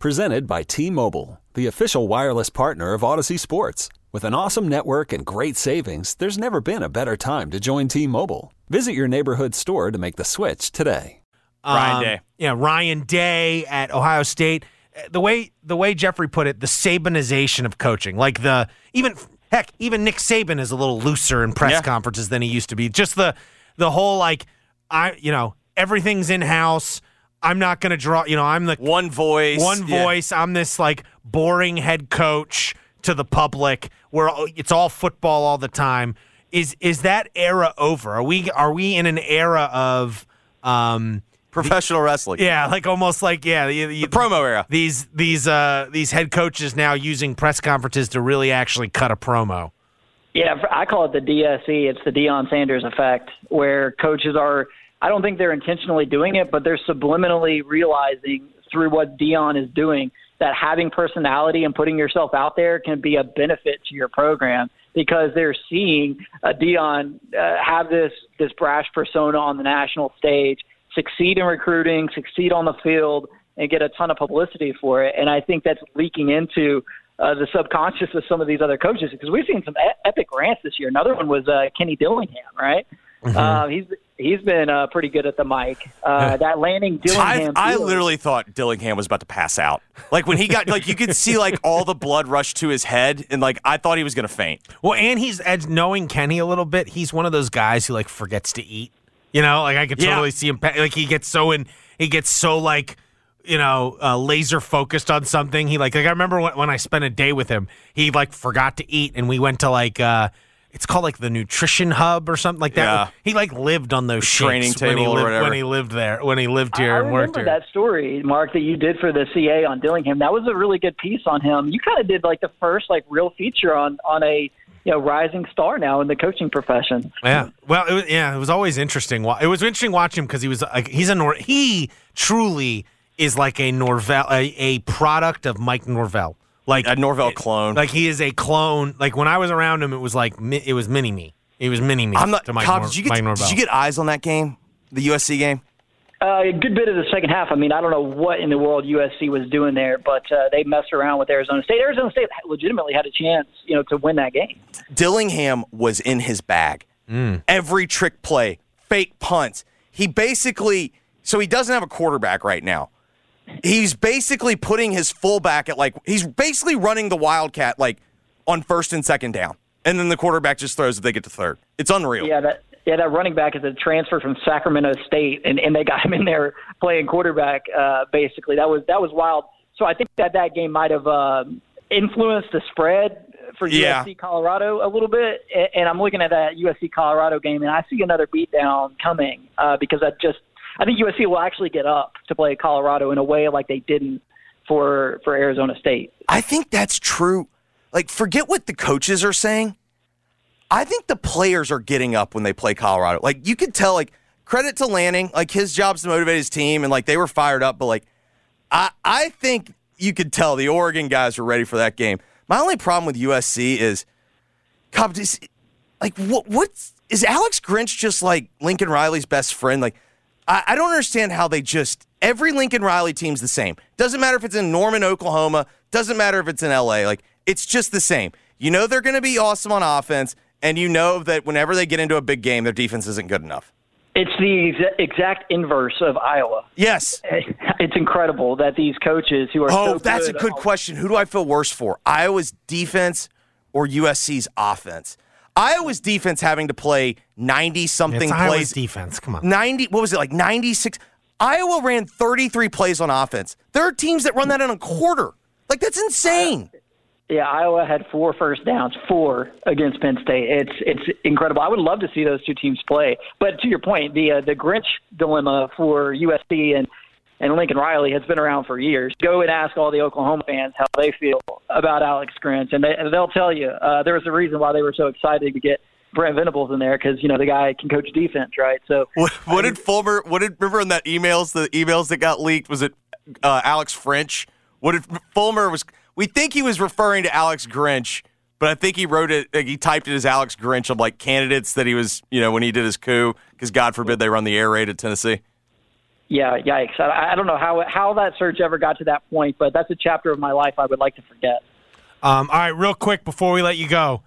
Presented by T Mobile, the official wireless partner of Audacy Sports. With an awesome network and great savings, there's never been a better time to join T Mobile. Visit your neighborhood store to make the switch today. Ryan Um, Day. Yeah, Ryan Day at Ohio State. Uh, The way the way Jeffrey put it, the Sabanization of coaching. Like the even heck, even Nick Saban is a little looser in press Yeah. conferences than he used to be. Just the the whole like I you know, everything's in house. I'm not gonna draw you know, I'm the One voice. one Yeah. voice. I'm this like boring head coach to the public where it's all football all the time. Is is that era over? Are we are we in an era of um Professional wrestling. yeah, like almost like yeah, the, The promo era. These these uh these head coaches now using press conferences to really actually cut a promo. Yeah, I call it the DSE. It's the Deion Sanders effect, where coaches are. I don't think they're intentionally doing it, but they're subliminally realizing through what Deion is doing that having personality and putting yourself out there can be a benefit to your program because they're seeing uh, Deion uh, have this this brash persona on the national stage, succeed in recruiting, succeed on the field, and get a ton of publicity for it. And I think that's leaking into uh, the subconscious of some of these other coaches because we've seen some e- epic rants this year. Another one was uh, Kenny Dillingham, right? Uh, he's he's been uh, pretty good at the mic. Uh, that landing I, Dillingham. I field- literally thought Dillingham was about to pass out. Like when he got, like you could see like all the blood rush to his head, and like I thought he was gonna faint. Well, and he's as knowing Kenny a little bit. He's one of those guys who like forgets to eat. You know, like I could Yeah. totally see him. Like he gets so in, he gets so like you know uh, laser focused on something. He like like I remember when, when I spent a day with him. He like forgot to eat, and we went to like. uh it's called like the nutrition hub or something like that. Yeah. He like lived on those training shakes when he table or lived when he lived there when he lived here I and worked remember here. that story, Mark, that you did for the CA on Dillingham. That was a really good piece on him. You kind of did like the first like real feature on on a you know rising star now in the coaching profession. Yeah. Well, it was, yeah, it was always interesting. Wa- It was interesting watching him because he was like he's a Nor- he truly is like a Norvell a, a product of Mike Norvell. Like A Norvell clone. Like he is a clone. Like when I was around him, it was like it was mini me. It was mini me. I'm not. to Mike, Cobb, Nor- did you get? Mike Did you get eyes on that game, the USC game? Uh, a good bit of the second half. I mean, I don't know what in the world USC was doing there, but uh, they messed around with Arizona State. Arizona State legitimately had a chance, you know, to win that game. Dillingham was in his bag. Every trick play, fake punts. He basically, so he doesn't have a quarterback right now. He's basically putting his fullback at like, he's basically running the Wildcat like on first and second down. And then the quarterback just throws if they get to third. It's unreal. Yeah, that yeah, that running back is a transfer from Sacramento State, and, and they got him in there playing quarterback. Uh, basically, that was that was wild. So I think that that game might have uh, influenced the spread for Yeah. USC Colorado a little bit. And I'm looking at that USC Colorado game, and I see another beatdown coming uh, because I just I think USC will actually get up to play Colorado in a way like they didn't for for Arizona State. I think that's true. Like, forget what the coaches are saying. I think the players are getting up when they play Colorado. Like, you could tell, like, credit to Lanning. Like, his job's to motivate his team, and, like, they were fired up. But, like, I, I think you could tell the Oregon guys were ready for that game. My only problem with USC is, like, what, what's, is Alex Grinch just, like, Lincoln Riley's best friend? Like, I, I don't understand how they just, every Lincoln Riley team's the same. Doesn't matter if it's in Norman, Oklahoma. Doesn't matter if it's in LA. Like, it's just the same. You know they're going to be awesome on offense, and you know that whenever they get into a big game, their defense isn't good enough. It's the exa- exact inverse of Iowa. Yes. It's incredible that these coaches who are Oh, so that's a good good question. Who do I feel worse for? Iowa's defense or USC's offense? Iowa's defense having to play 90 something It's Iowa's plays. defense. Come on. 90, what was it, like 96? Iowa ran 33 plays on offense. There are teams that run that in a quarter. Like, that's insane. Yeah, Iowa had four first downs, four against Penn State. It's it's incredible. I would love to see those two teams play. But to your point, the uh, the Grinch dilemma for USC and and Lincoln Riley has been around for years. Go and ask all the Oklahoma fans how they feel about Alex Grinch, and they, they'll tell you uh, there was a reason why they were so excited to get Brent Venables in there because you know the guy can coach defense, right? So what, what did Fulmer? What did remember in that emails? The emails that got leaked was it uh, Alex French? What did Fulmer was? We think he was referring to Alex Grinch, but I think he wrote it. Like he typed it as Alex Grinch of like candidates that he was, you know, when he did his coup because God forbid they run the air raid at Tennessee. Yeah, yikes! I, I don't know how how that search ever got to that point, but that's a chapter of my life I would like to forget. Um, all right, real quick before we let you go,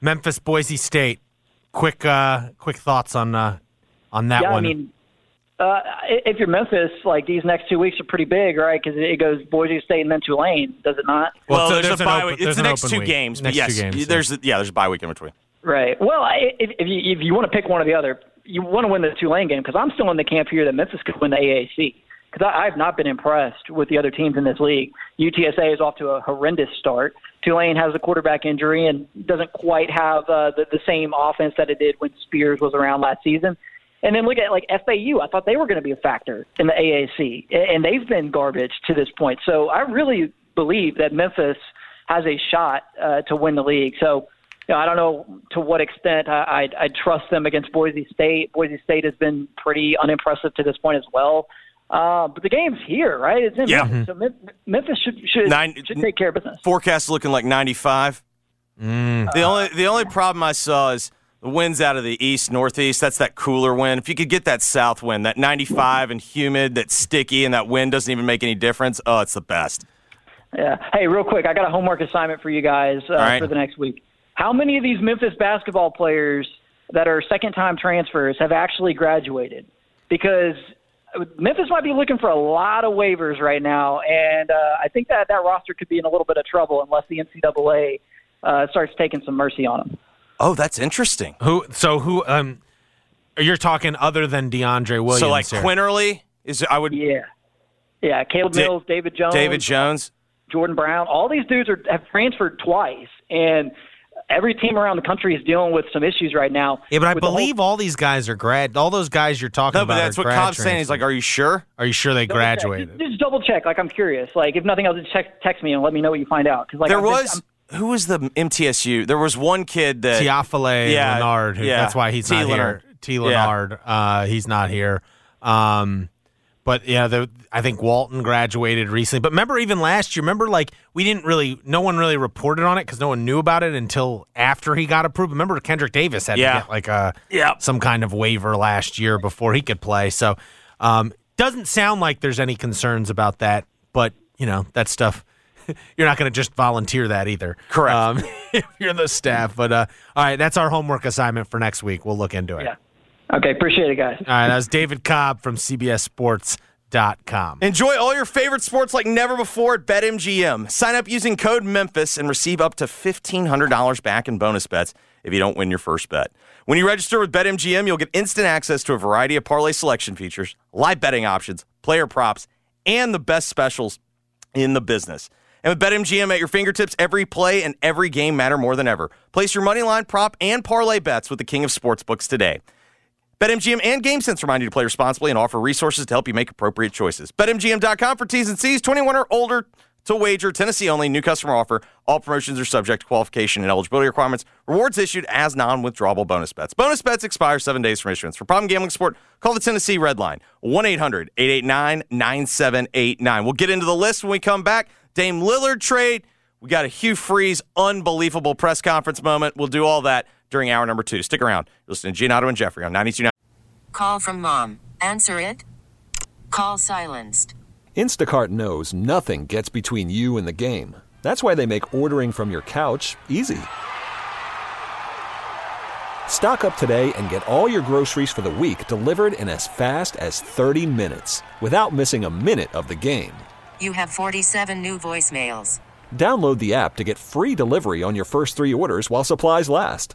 Memphis, Boise State. Quick, uh, quick thoughts on uh, on that yeah, one. I mean, uh, if you're Memphis, like these next two weeks are pretty big, right? Because it goes Boise State and then Tulane, does it not? Well, so there's, there's a bye open- week. It's the next two week. games. Next yes, two games, there's yeah, there's a bye week in between. Right. Well, I, if, if you if you want to pick one or the other, you want to win the Tulane game because I'm still in the camp here that Memphis could win the AAC because I, I've not been impressed with the other teams in this league. UTSA is off to a horrendous start. Tulane has a quarterback injury and doesn't quite have uh, the, the same offense that it did when Spears was around last season. And then look at like FAU. I thought they were going to be a factor in the AAC, and they've been garbage to this point. So I really believe that Memphis has a shot uh, to win the league. So you know, I don't know to what extent I, I, I trust them against Boise State. Boise State has been pretty unimpressive to this point as well. Uh, but the game's here, right? It's in Yeah. Memphis, so Mem- Memphis should should, Nine- should take care of business. Forecast looking like 95. Mm. The only the only problem I saw is the winds out of the east northeast. That's that cooler wind. If you could get that south wind, that 95 and humid, that's sticky, and that wind doesn't even make any difference. Oh, it's the best. Yeah. Hey, real quick, I got a homework assignment for you guys uh, right. for the next week. How many of these Memphis basketball players that are second-time transfers have actually graduated? Because Memphis might be looking for a lot of waivers right now, and uh, I think that that roster could be in a little bit of trouble unless the NCAA uh, starts taking some mercy on them. Oh, that's interesting. who? So who? Um, you're talking other than DeAndre Williams. so like here. Quinerly is I would Yeah. Yeah, Caleb Da- Mills, David Jones, David Jones. Jordan Brown, all these dudes are have transferred twice, and every team around the country is dealing with some issues right now. Yeah, but I with the whole- believe all these guys are grad. All those guys you're talking No, about. but that's are what grad Cobb's saying. He's like, "Are you sure?" Are you sure they double check. graduated? Just, just double check. Like I'm curious. Like if nothing else, just text, text me and let me know what you find out. Because like there I've been- was who was the MTSU? There was one kid that Teafale Yeah, Leonard. Who, yeah. That's why he's T. not Leonard. here. T. Yeah. Leonard. Uh, he's not here. Um, but yeah, the, I think Walton graduated recently. But remember, even last year, remember, like we didn't really, no one really reported on it because no one knew about it until after he got approved. Remember, Kendrick Davis had Yeah. to get like a Yeah. some kind of waiver last year before he could play. So, um, doesn't sound like there's any concerns about that. But you know, that stuff. You're not going to just volunteer that either. Correct. Um, if you're the staff. But uh, all right, that's our homework assignment for next week. We'll look into it. Yeah. Okay. Appreciate it, guys. All right, that was David Cobb from CBS CBSSports.com. Enjoy all your favorite sports like never before at BetMGM. Sign up using code Memphis and receive up to $1,500 back in bonus bets if you don't win your first bet. When you register with BetMGM, you'll get instant access to a variety of parlay selection features, live betting options, player props, and the best specials in the business. And with BetMGM at your fingertips, every play and every game matter more than ever. Place your money line, prop, and parlay bets with the king of sportsbooks today. BetMGM and GameSense remind you to play responsibly and offer resources to help you make appropriate choices. BetMGM.com for T's and C's, 21 or older to wager. Tennessee only, new customer offer. All promotions are subject to qualification and eligibility requirements. Rewards issued as non withdrawable bonus bets. Bonus bets expire seven days from issuance. For problem gambling support, call the Tennessee Red Line, 1 800 889 9789. We'll get into the list when we come back. Dame Lillard trade. We got a Hugh Freeze unbelievable press conference moment. We'll do all that during hour number two. Stick around. You're listening to Giannotto and Jeffrey on 92.9. Call from mom. Answer it. Call silenced. Instacart knows nothing gets between you and the game. That's why they make ordering from your couch easy. Stock up today and get all your groceries for the week delivered in as fast as 30 minutes without missing a minute of the game. You have 47 new voicemails. Download the app to get free delivery on your first three orders while supplies last.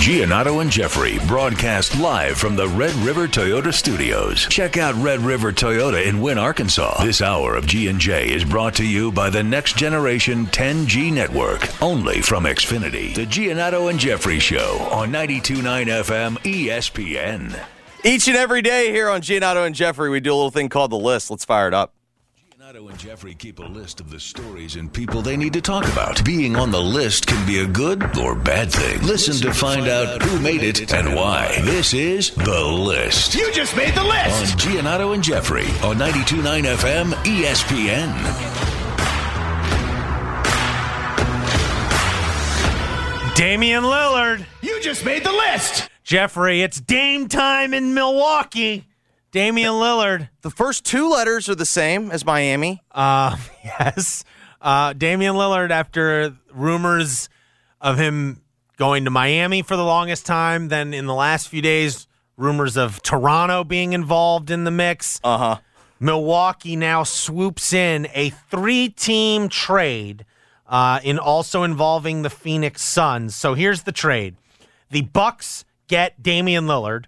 Giannotto and Jeffrey broadcast live from the Red River Toyota Studios. Check out Red River Toyota in Wynne, Arkansas. This hour of G&J is brought to you by the next generation 10G network, only from Xfinity. The Giannotto and Jeffrey Show on 92.9 FM ESPN. Each and every day here on Giannotto and Jeffrey, we do a little thing called the list. Let's fire it up. Giannotto and Jeffrey keep a list of the stories and people they need to talk about. Being on the list can be a good or bad thing. Listen, to, find out who made it and why. This is The List. You just made the list! On Giannotto and Jeffrey on 92.9 FM ESPN. Damian Lillard. You just made the list! Jeffrey, it's Dame time in Milwaukee. Damian Lillard. The first two letters are the same as Miami. Uh, yes. Uh, Damian Lillard, after rumors of him going to Miami for the longest time, then in the last few days, rumors of Toronto being involved in the mix. Uh huh. Milwaukee now swoops in a three team trade uh, in also involving the Phoenix Suns. So here's the trade the Bucks get Damian Lillard,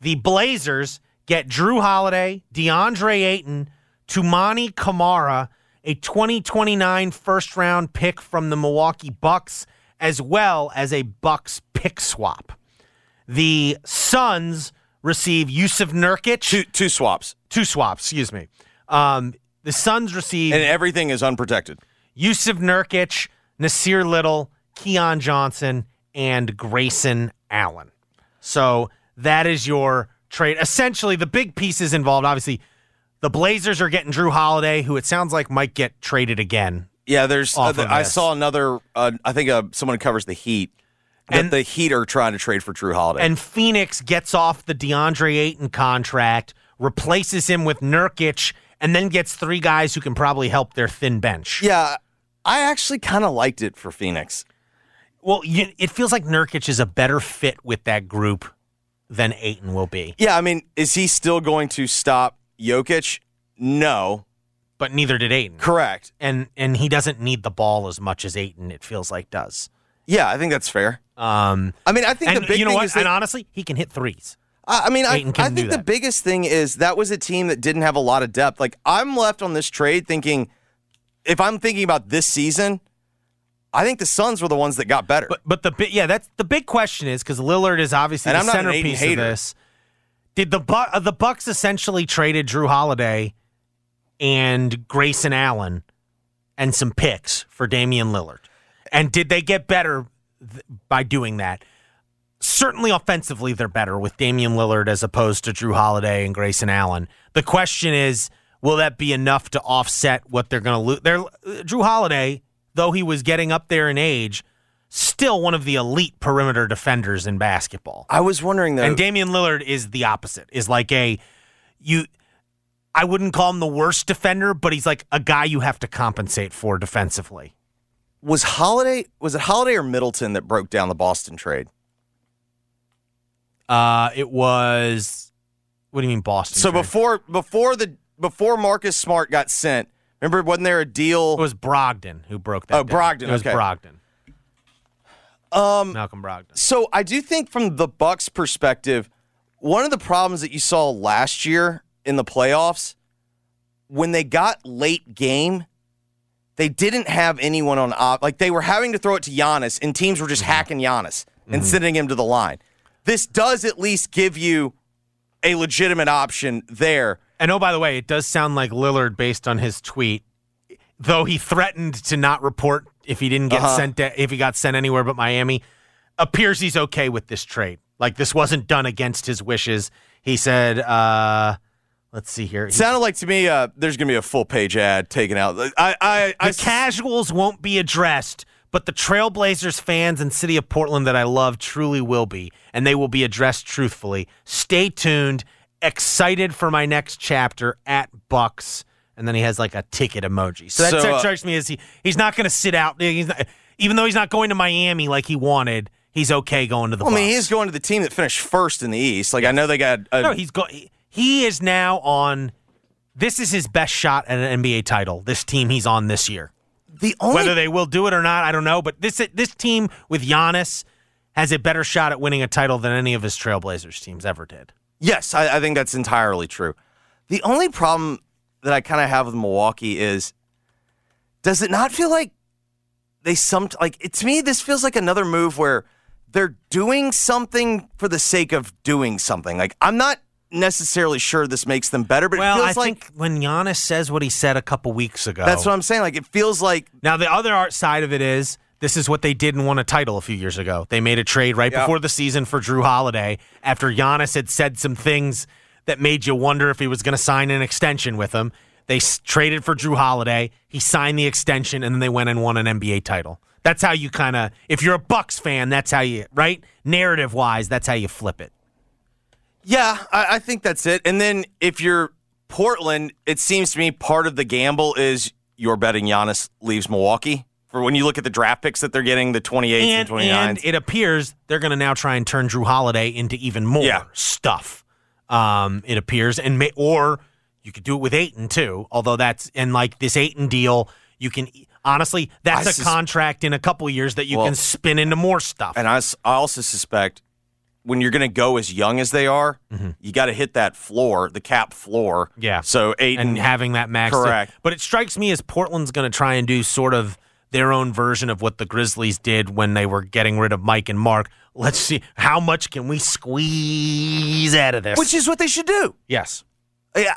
the Blazers get Jrue Holiday, DeAndre Ayton, Toumani Camara, a 2029 first round pick from the Milwaukee Bucks, as well as a Bucks pick swap. The Suns receive Jusuf Nurkic. Two, two swaps. Two swaps, excuse me. Um, the Suns receive And everything is unprotected. Jusuf Nurkic, Nassir Little, Keon Johnson, and Grayson Allen. So that is your trade. Essentially, the big pieces involved, obviously, the Blazers are getting Jrue Holiday, who it sounds like might get traded again. Yeah, there's. Uh, of I saw another. Uh, I think uh, someone covers the Heat. That And- the Heat are trying to trade for Jrue Holiday. And Phoenix gets off the DeAndre Ayton contract, replaces him with Nurkic, and then gets three guys who can probably help their thin bench. yeah, I actually kind of liked it for Phoenix. Well, you, it feels like Nurkic is a better fit with that group than Ayton will be. Yeah, I mean, is he still going to stop Jokic? No, But neither did Ayton. correct. and and he doesn't need the ball as much as Ayton. It feels like does. Yeah, I think that's fair. Um, I mean, I think and the big you know thing what? is that and honestly, he can hit threes. I I mean, I, I think the biggest thing is that was a team that didn't have a lot of depth. Like I'm left on this trade thinking, if I'm thinking about this season, I think the Suns were the ones that got better. But but the bi- yeah, that's the big question is because Lillard is obviously And the I'm not an Ayton centerpiece of this. Did the Bu- uh, the Bucks essentially traded Jrue Holiday and Grayson Allen and some picks for Damian Lillard? And did they get better th- by doing that? Certainly offensively, they're better with Damian Lillard as opposed to Jrue Holiday and Grayson Allen. The question is, will that be enough to offset what they're going to lose? They're, uh, Jrue Holiday, though he was getting up there in age, still one of the elite perimeter defenders in basketball. I was wondering though. And Damian Lillard is the opposite. Is like a you I wouldn't call him the worst defender, but he's like a guy you have to compensate for defensively. was Holiday was it Holiday or Middleton that broke down the Boston trade? Uh it was what do you mean Boston? So trade? before before the before Marcus Smart got sent, remember wasn't there a deal? it was Brogdon who broke that. Oh, down. Brogdon, It was okay. Brogdon. Um, Malcolm Brogdon. So I do think from the Bucks perspective, one of the problems that you saw last year in the playoffs, when they got late game, they didn't have anyone on op. Like they were having to throw it to Giannis, and teams were just hacking Giannis and sending him to the line. This does at least give you a legitimate option there. And oh, by the way, it does sound like Lillard based on his tweet, though he threatened to not report if he didn't get Uh-huh. sent to, if he got sent anywhere but Miami. Appears he's okay with this trade. Like this wasn't done against his wishes. He said, uh, Let's see here. It sounded like to me uh, there's going to be a full page ad taken out. I, I, I the casuals won't be addressed, but the Trailblazers fans and city of Portland that I love truly will be, and they will be addressed truthfully. Stay tuned. Excited for my next chapter at Bucks, and then he has like a ticket emoji. So that So, uh, strikes me as he he's not going to sit out. He's not, even though he's not going to Miami like he wanted. He's okay going to the. Well, I mean, Bucks. he's going to the team that finished first in the East. Like I know they got. A, No, he's go. He is now on. This is his best shot at an NBA title. This team he's on this year. the only Whether they will do it or not, I don't know. But this this team with Giannis has a better shot at winning a title than any of his Trailblazers teams ever did. Yes, I, I think that's entirely true. The only problem that I kind of have with Milwaukee is, does it not feel like they some like it, to me? This feels like another move where they're doing something for the sake of doing something. Like I'm not necessarily sure this makes them better, but Well, it I like think when Giannis says what he said a couple weeks ago, that's what I'm saying. Like it feels like Now, the other art side of it is this is what they did and won a title a few years ago. They made a trade right Yep. before the season for Jrue Holiday after Giannis had said some things that made you wonder if he was going to sign an extension with him. They s- traded for Jrue Holiday. He signed the extension, and then they went and won an NBA title. That's how you kind of, if you're a Bucks fan, that's how you, right? Narrative wise, that's how you flip it. Yeah, I, I think that's it. And then if you're Portland, it seems to me part of the gamble is you're betting Giannis leaves Milwaukee. For when you look at the draft picks that they're getting, the 28s and, And, 29s. and it appears they're going to now try and turn Jrue Holiday into even more Yeah. stuff. Um, it appears, and may, or you could do it with Ayton too. Although that's and like this Ayton deal, you can honestly that's I a sus- contract in a couple years that you Well, can spin into more stuff. and I also suspect when you're going to go as young as they are, you got to hit that floor, the cap floor. Mm-hmm. Yeah. So Ayton, and having that max. Correct. But it strikes me as Portland's going to try and do sort of their own version of what the Grizzlies did when they were getting rid of Mike and Mark. Let's see how much can we squeeze out of this. which is what they should do. yes. Yeah.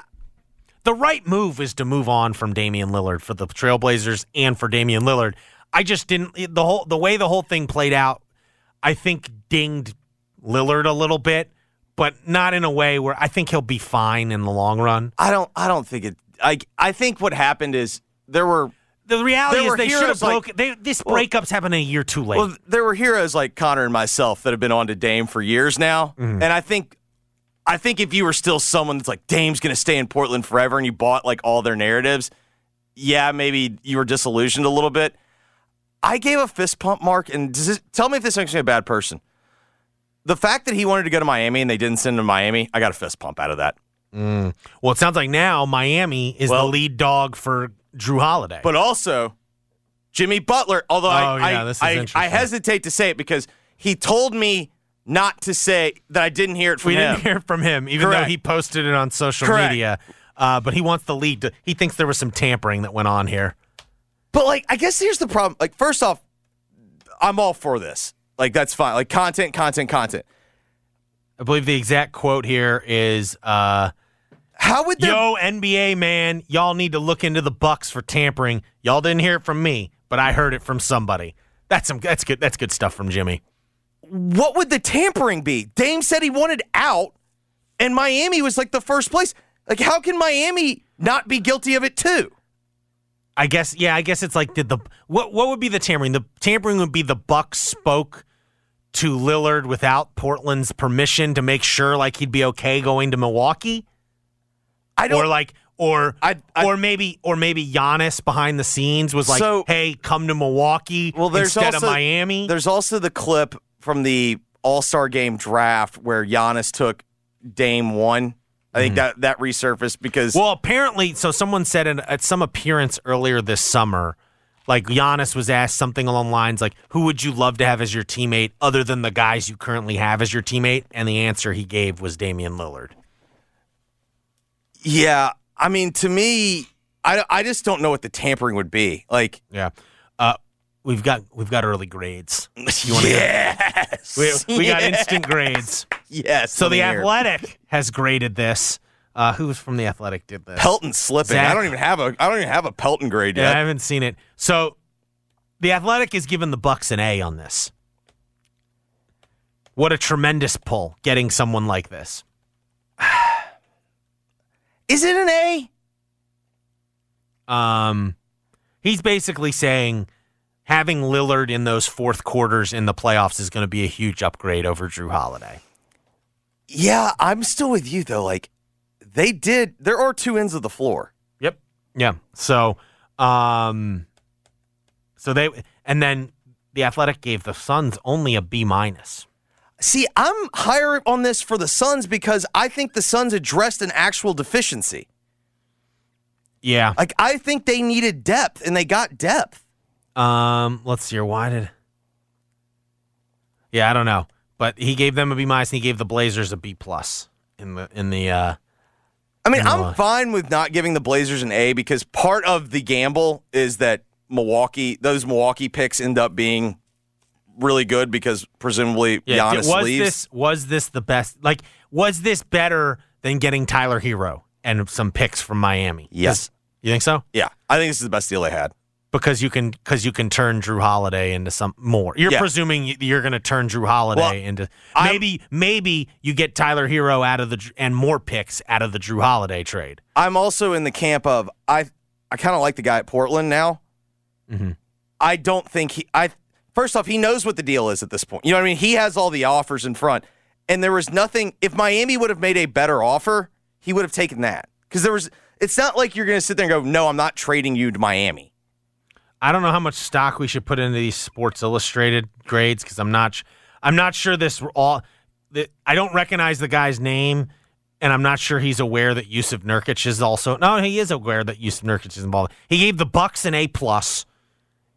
the right move is to move on from Damian Lillard for the Trailblazers and for Damian Lillard. I just didn't the whole the way the whole thing played out. I think dinged Lillard a little bit, but not in a way where I think he'll be fine in the long run. I don't. I don't think it. I. I think what happened is there were. The reality There is they should have heroes like- broken. They, this Well- breakup's happened a year too late. Well, there were heroes like Connor and myself that have been on to Dame for years now, Mm-hmm. and I think. I think if you were still someone that's like Dame's going to stay in Portland forever, and you bought like all their narratives, yeah, maybe you were disillusioned a little bit. I gave a fist pump, Mark, and does this, tell me if this makes me a bad person. The fact that he wanted to go to Miami and they didn't send him to Miami, I got a fist pump out of that. well, it sounds like now Miami is Well- the lead dog for Jrue Holiday. But also, Jimmy Butler, although Oh, I, yeah, I, I. I hesitate to say it because he told me not to say that I didn't hear it from we him. didn't hear from him, even though he posted it on social Correct. media. Uh, but he wants the lead. To, he thinks there was some tampering that went on here. But like, I guess here's the problem. Like, first off, I'm all for this. Like, that's fine. Like, content, content, content. I believe the exact quote here is, uh, How would there? "Yo, NBA man, y'all need to look into the Bucks for tampering. Y'all didn't hear it from me, but I heard it from somebody. That's some. That's good. That's good stuff from Jimmy. What would the tampering be? Dame said he wanted out, and Miami was like the first place. Like, how can Miami not be guilty of it too? I guess. Yeah, I guess it's like did the what? What would be the tampering? The tampering would be the Bucks spoke to Lillard without Portland's permission to make sure like he'd be okay going to Milwaukee. I don't. or like or I- I- or maybe or maybe Giannis behind the scenes was like, So- "Hey, come to Milwaukee well, there's instead also of Miami." There's also the clip from the All Star Game draft where Giannis took Dame one. I think mm-hmm. that that resurfaced because Well, apparently, so someone said in, at some appearance earlier this summer, like Giannis was asked something along the lines like, "Who would you love to have as your teammate other than the guys you currently have as your teammate?" And the answer he gave was Damian Lillard. Yeah, I mean to me, I I just don't know what the tampering would be. Like Yeah. Uh, we've got we've got early grades. You want yes, we, we got instant grades. Yes. So the it. Athletic has graded this. Uh, who from the Athletic did this? Pelton slipping. Zach- I don't even have a I don't even have a Pelton grade Yeah, I haven't seen it. So the Athletic is giving the Bucks an A on this. What a tremendous pull getting someone like this. Is it an A? Um, he's basically saying having Lillard in those fourth quarters in the playoffs is going to be a huge upgrade over Jrue Holiday. Yeah, I'm still with you though. Like they did. There are two ends of the floor. Yep. Yeah. So, um, so they and then the Athletic gave the Suns only a B minus. See, I'm higher on this for the Suns because I think the Suns addressed an actual deficiency. Yeah. Like I think they needed depth and they got depth. Um, let's see here. Why did? Yeah, I don't know, but he gave them a B minus and he gave the Blazers a B plus in the in the. uh I mean, I'm fine with not giving the Blazers an A because part of the gamble is that Milwaukee, those Milwaukee picks end up being really good because presumably Yeah, Giannis was leaves. this was this the best? Like, was this better than getting Tyler Herro and some picks from Miami? Yes. You think so? Yeah, I think this is the best deal they had. Because you can because you can turn Jrue Holiday into some more. You're Yeah. presuming you're going to turn Jrue Holiday Well, into I'm- maybe maybe you get Tyler Herro out of the and more picks out of the Jrue Holiday trade. I'm also in the camp of I I kind of like the guy at Portland now. Mhm. I don't think he I first off he knows what the deal is at this point. You know what I mean? He has all the offers in front. And there was nothing if Miami would have made a better offer, he would have taken that. Cuz there was it's not like you're going to sit there and go, "No, I'm not trading you to Miami." I don't know how much stock we should put into these Sports Illustrated grades because I'm not, I'm not sure this all. I don't recognize the guy's name, and I'm not sure he's aware that Jusuf Nurkic is also. No, he is aware that Jusuf Nurkic is involved. He gave the Bucks an A plus.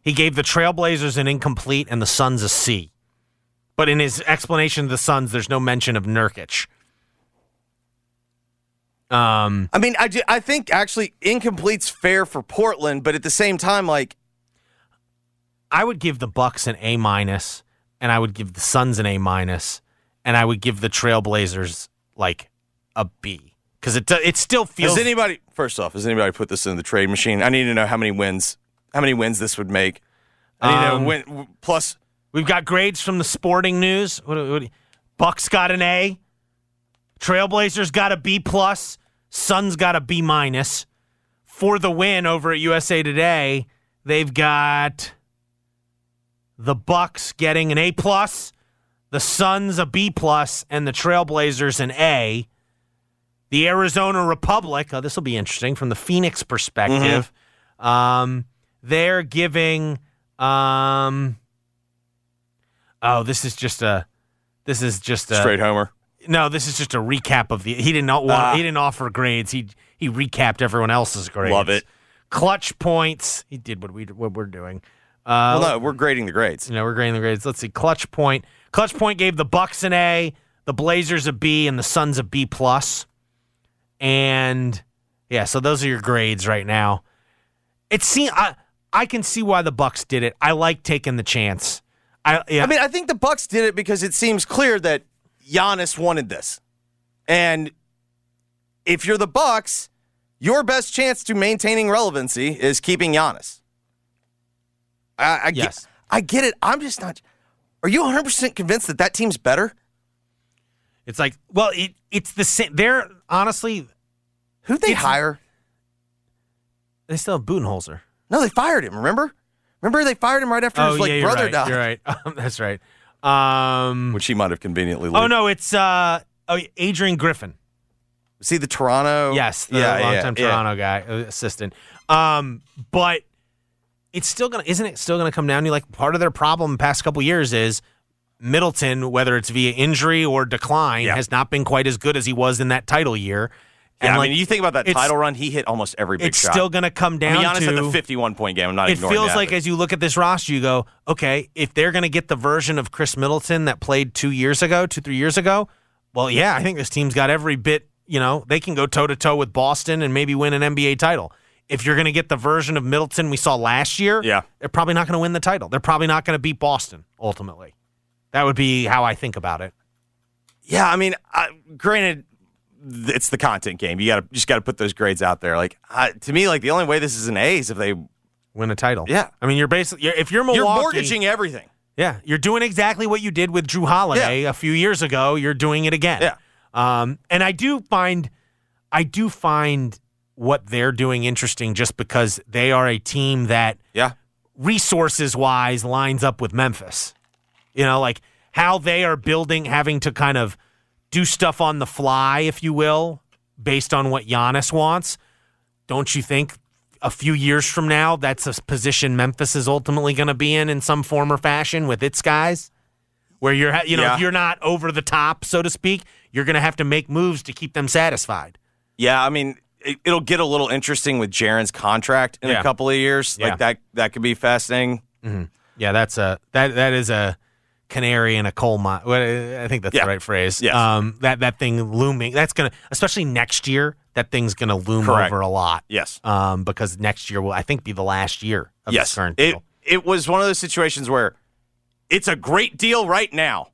He gave the Trailblazers an incomplete and the Suns a C. But in his explanation of the Suns, there's no mention of Nurkic. Um, I mean, I, ju- I think actually incomplete's fair for Portland, but at the same time like I would give the Bucks an A minus, and I would give the Suns an A minus, and I would give the Trailblazers like a B because it it still feels. Has anybody first off, has anybody put this in the trade machine? I need to know how many wins how many wins this would make. I Um, win plus We've got grades from the Sporting News. What, what, Bucks got an A. Trailblazers got a B plus. Suns got a B minus. For the win over at USA Today, they've got the Bucks getting an A plus, the Suns a B plus, and the Trailblazers an A. The Arizona Republic, oh, this will be interesting from the Phoenix perspective. Um, they're giving um, Oh, this is just a. This is just a straight homer. No, this is just a recap of the. He didn't want. Ah. he didn't offer grades. He he recapped everyone else's grades. Love it. Clutch points. He did what we what we're doing. Uh, Well, no, we're grading the grades. you know, we're grading the grades. Let's see. Clutch point. Clutch point gave the Bucks an A, the Blazers a B, and the Suns a B plus. And yeah, so those are your grades right now. It seems I can see why the Bucks did it. I like taking the chance. I yeah. I mean, I think the Bucks did it because it seems clear that Giannis wanted this. And if you're the Bucks, your best chance to maintaining relevancy is keeping Giannis. I, I Yes. get, I get it. I'm just not. Are you 100 percent convinced that that team's better? It's like, well, it, it's the same. They're honestly, Who'd they hire? they still have Budenholzer. No, they fired him. Remember? Remember they fired him right after his like Oh, you're brother right. died, You're right. Um, that's right. Um, which he might have conveniently. oh no, it's uh, oh, Adrian Griffin. See the Toronto? Yes, the yeah, longtime yeah, yeah. Toronto guy, uh, assistant. Um, but it's still gonna, isn't it still gonna come down to like part of their problem the past couple years is Middleton, whether it's via injury or decline, Yeah. has not been quite as good as he was in that title year. Yeah, And I like, mean, you think about that title run, he hit almost every big it's shot. still gonna come I down mean, Giannis to had the 51 point game. I'm not it feels that, like but- as you look at this roster, you go, okay, if they're going to get the version of Khris Middleton that played two years ago, two, three years ago, well, yeah, I think this team's got every bit, you know, they can go toe to toe with Boston and maybe win an NBA title. If you're going to get the version of Middleton we saw last year, Yeah. they're probably not going to win the title. They're probably not going to beat Boston ultimately. That would be how I think about it. Yeah, I mean, I, granted, it's the content game. You got to just got to put those grades out there. Like I, to me, like the only way this is an A is if they Win a title. Yeah. I mean, you're basically, if you're Milwaukee. you're mortgaging everything. Yeah, you're doing exactly what you did with Jrue Holiday a few years ago. You're doing it again. Yeah. Um, and I do find, I do find what they're doing interesting just because they are a team that Yeah. resources wise lines up with Memphis. You know, like how they are building, having to kind of do stuff on the fly, if you will, based on what Giannis wants. Don't you think a few years from now that's a position Memphis is ultimately going to be in in some form or fashion with its guys? Where you're, you know, Yeah. if you're not over the top, so to speak, you're going to have to make moves to keep them satisfied. Yeah, I mean, it, it'll get a little interesting with Jaren's contract in Yeah. a couple of years. Yeah. Like that, that could be fascinating. Mm-hmm. Yeah, that's a that that is a canary in a coal mine. I think that's Yeah. the right phrase. Yes. Um, that that thing looming. That's gonna, especially next year. That thing's gonna loom Correct. over a lot. Yes. Um, because next year will I think be the last year of yes. this current It deal. it was one of those situations where it's a great deal right now,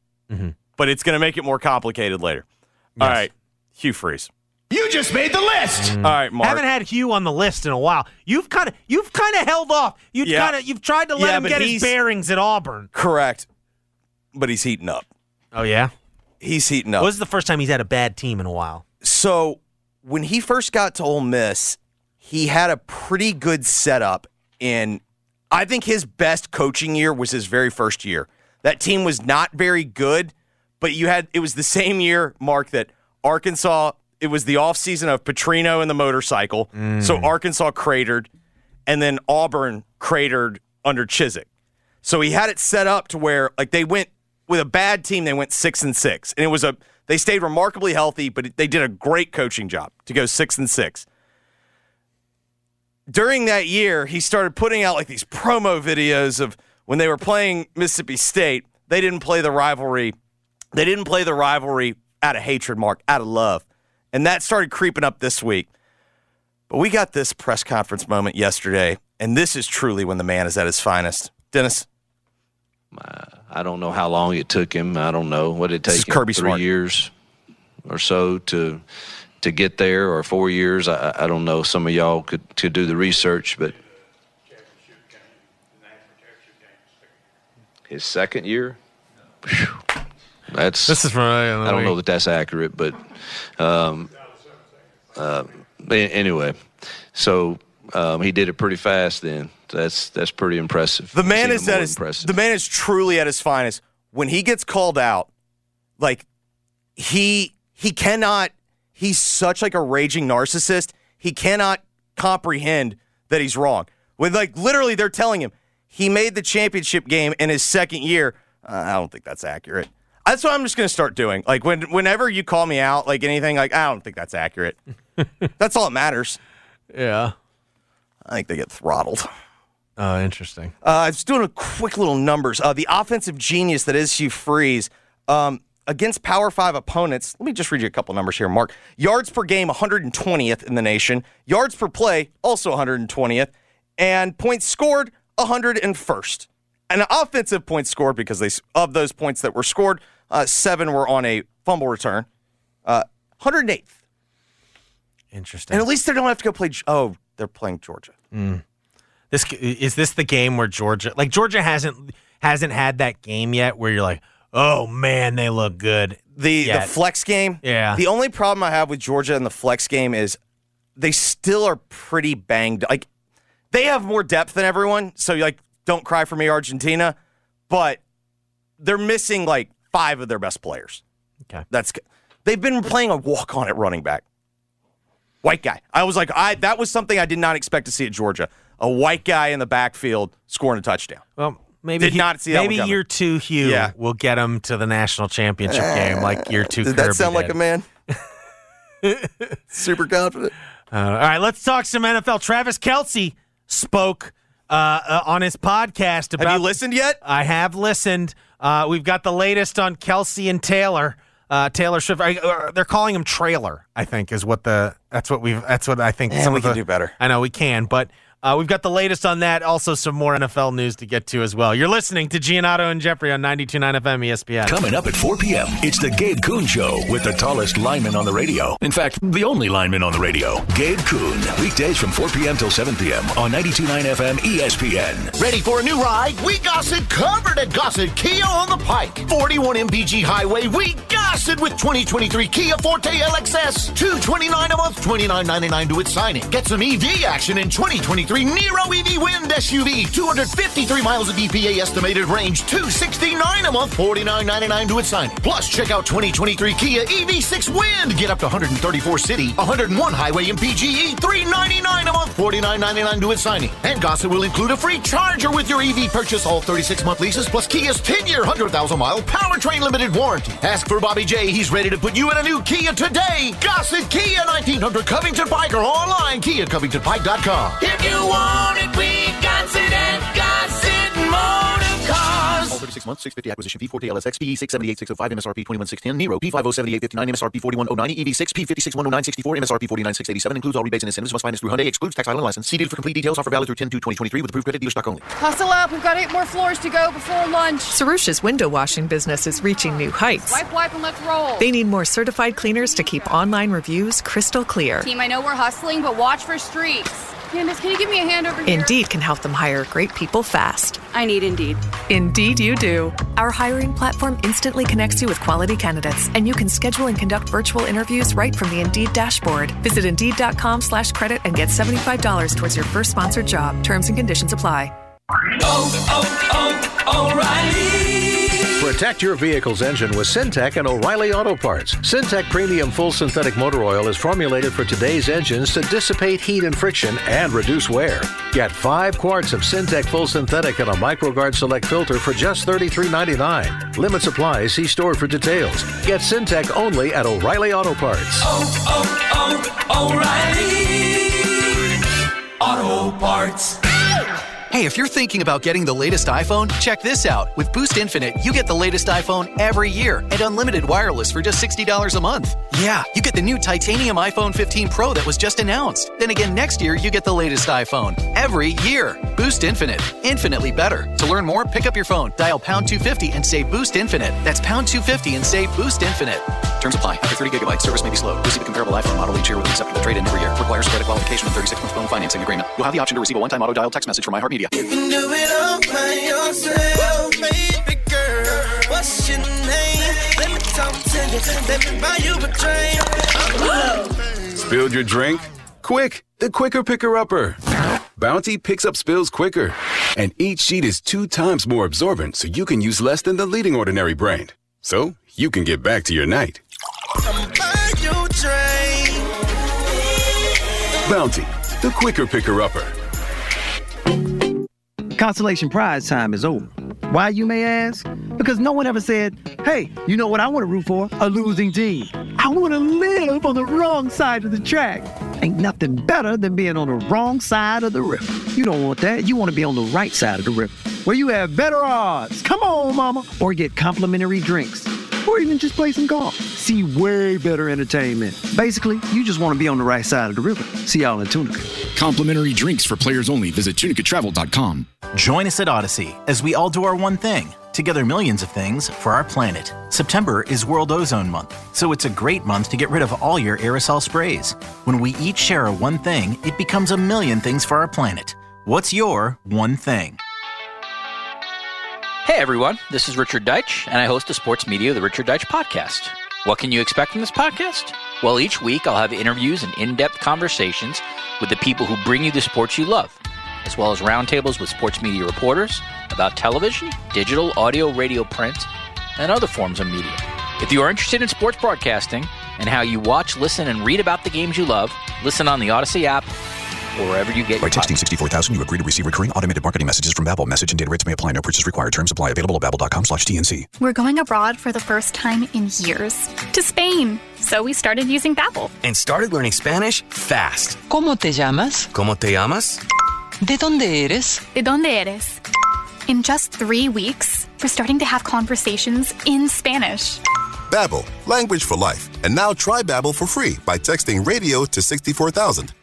but it's going to make it more complicated later. All Yes. right, Hugh Freeze. You just made the list. All right, Mark. Haven't had Hugh on the list in a while. You've kind of you've kind of held off. You Yeah. kind of you've tried to let Yeah, him get his bearings at Auburn. Correct, but he's heating up. Oh yeah. He's heating up. This is the first time he's had a bad team in a while. So when he first got to Ole Miss, he had a pretty good setup. In I think his best coaching year was his very first year. That team was not very good, but you had it was the same year, Mark, that Arkansas. It was the offseason of Petrino and the motorcycle. Mm. So Arkansas cratered, and then Auburn cratered under Chizik. So he had it set up to where like they went with a bad team, they went six and six, and it was a they stayed remarkably healthy, but they did a great coaching job to go six and six. During that year, he started putting out like these promo videos of when they were playing Mississippi State. They didn't play the rivalry. They didn't play the rivalry out of hatred, Mark, out of love, and that started creeping up this week. But we got this press conference moment yesterday, and this is truly when the man is at his finest. Dennis, I don't know how long it took him. I don't know what it take him Kirby three Smart. years or so to to get there, or four years. I, I don't know. Some of y'all could could do the research, but his second year. Phew. That's This is from I don't know that that's accurate, but um, uh, anyway, so um, he did it pretty fast. Then that's that's pretty impressive. The man is at his impressive. the man is truly at his finest. When he gets called out, like he he cannot he's such like a raging narcissist. He cannot comprehend that he's wrong. When like literally they're telling him he made the championship game in his second year. Uh, I don't think that's accurate. That's what I'm just going to start doing. Like when whenever you call me out like anything like I don't think that's accurate. that's all that matters. Yeah. I think they get throttled. Oh, interesting. Uh, I was doing a quick little numbers. Uh, the offensive genius that is Hugh Freeze um, against Power Five opponents. Let me just read you a couple numbers here, Mark. Yards per game, 120th in the nation. Yards per play, also 120th, and points scored, 101st. And offensive points scored because they of those points that were scored, uh, seven were on a fumble return. Uh, 108th. Interesting. And at least they don't have to go play. Oh, they're playing Georgia. Hmm. This is this the game where Georgia, like Georgia, hasn't hasn't had that game yet where you're like, oh man, they look good. the yet. the flex game. Yeah. The only problem I have with Georgia and the flex game is they still are pretty banged. Like they have more depth than everyone, so like don't cry for me, Argentina. But they're missing like five of their best players. Okay. That's they've been playing a walk on at running back. White guy. I was like, I that was something I did not expect to see at Georgia. A white guy in the backfield scoring a touchdown. Well, maybe Did he- not see that maybe year two Hugh Yeah. will get him to the national championship game like year two. Did that sound like a man? Super confident. Uh, all right, let's talk some NFL. Travis Kelce spoke uh, uh, on his podcast about. Have you listened yet? I have listened. Uh, we've got the latest on Kelce and Taylor. Uh, Taylor Swift. I, uh, they're calling him Traylor. I think is what the. That's what we've. That's what I think. Man, some we of can the- do better. I know we can, but Uh, we've got the latest on that. Also, some more NFL news to get to as well. You're listening to Giannotto and Jeffrey on 92.9 FM ESPN. Coming up at 4 p.m., it's the Gabe Kuhn Show with the tallest lineman on the radio. In fact, the only lineman on the radio, Gabe Kuhn. Weekdays from 4 p.m. till 7 p.m. on 92.9 FM ESPN. Ready for a new ride? We got it covered at Gossett Kia on the Pike. 41 MPG Highway. We got it with 2023 Kia Forte LXS. 229 a month, 29.99 to its signing. Get some EV action in 2023 Niro EV Wind SUV. 253 miles of EPA estimated range. 269 a month, 49.99 to its signing. Plus, check out 2023 Kia EV6 Wind. Get up to 134 city, 101 highway MPGE. 399 a month, 49.99 to its signing. And Gossett will include a free charger with your EV purchase. All 36 month leases plus Kia's 10 year, 100,000 mile powertrain limited warranty. Ask for Bobby J. He's ready to put you in a new Kia today. Gossett Kia 1900 Covington Pike or online KiaCovingtonPike.com. If you want it, we got it at Gossett Motor Cars. All 36 months, 650 acquisition fee, Forte LSX, PE 678, MSRP 21610, Niro P507859, MSRP 4109, EV6, P5610964, MSRP 49687, includes all rebates and incentives, must finance through Hyundai, excludes tax title and license. See deal for complete details, offer valid through 10 2023 with approved credit dealer stock only. Hustle up, we've got eight more floors to go before lunch. Sarusha's window washing business is reaching new heights. Wipe, wipe, and let's roll. They need more certified cleaners to keep online reviews crystal clear. Team, I know we're hustling, but watch for streaks. Candace, can you give me a hand over here? Indeed can help them hire great people fast. I need Indeed. Indeed, you do. Our hiring platform instantly connects you with quality candidates, and you can schedule and conduct virtual interviews right from the Indeed dashboard. Visit Indeed.com slash credit and get $75 towards your first sponsored job. Terms and conditions apply. Oh, oh, oh O'Reilly. Protect your vehicle's engine with Syntec and O'Reilly Auto Parts. Syntec Premium Full Synthetic Motor Oil is formulated for today's engines to dissipate heat and friction and reduce wear. Get five quarts of Syntec Full Synthetic and a MicroGard Select filter for just $33.99. Limit supply. See store for details. Get Syntec only at O'Reilly Auto Parts. Oh, oh, oh, O'Reilly. Auto Parts. Hey, if you're thinking about getting the latest iPhone, check this out. With Boost Infinite, you get the latest iPhone every year and unlimited wireless for just $60 a month. Yeah, you get the new titanium iPhone 15 Pro that was just announced. Then again, next year, you get the latest iPhone every year. Boost Infinite, infinitely better. To learn more, pick up your phone, dial pound 250 and say Boost Infinite. That's pound 250 and say Boost Infinite. Terms apply. After 30 gigabytes, service may be slow. Receive a comparable iPhone model each year with acceptable trade-in every year. Requires credit qualification and 36-month phone financing agreement. You'll have the option to receive a one-time auto-dial text message from iHeartMedia. You can do it all by yourself, baby girl. What's your name? Let me talk to you. Let me buy you a drink. Spilled your drink? Quick, the quicker picker upper. Bounty picks up spills quicker. And each sheet is two times more absorbent, so you can use less than the leading ordinary brand. So you can get back to your night. Buy you a drink. Bounty, the quicker picker upper. Constellation Prize time is over. Why, you may ask? Because no one ever said, hey, you know what I want to root for? A losing team. I want to live on the wrong side of the track. Ain't nothing better than being on the wrong side of the river. You don't want that. You want to be on the right side of the river, where you have better odds. Come on, mama. Or get complimentary drinks. Or even just play some golf. See way better entertainment. Basically, you just want to be on the right side of the river. See y'all in Tunica. Complimentary drinks for players only. Visit tunicatravel.com. Join us at Audacy as we all do our one thing, together millions of things for our planet. September is World Ozone Month, so it's a great month to get rid of all your aerosol sprays. When we each share a one thing, it becomes a million things for our planet. What's your one thing? Hey everyone, this is Richard Deitsch, and I host the sports media The Richard Deitsch Podcast. What can you expect from this podcast? Well, each week I'll have interviews and in depth conversations with the people who bring you the sports you love, as well as roundtables with sports media reporters about television, digital, audio, radio, print, and other forms of media. If you are interested in sports broadcasting and how you watch, listen, and read about the games you love, listen on the Audacy app wherever you get By your texting 64000, you agree to receive recurring automated marketing messages from Babbel. Message and data rates may apply. No purchase required. Terms apply. Available at babbel.com slash TNC. We're going abroad for the first time in years to Spain. So we started using Babbel. and started learning Spanish fast. ¿Cómo te llamas? ¿Cómo te llamas? ¿De dónde eres? ¿De dónde eres? In just three weeks, we're starting to have conversations in Spanish. Babbel, language for life. And now try Babbel for free by texting radio to 64000.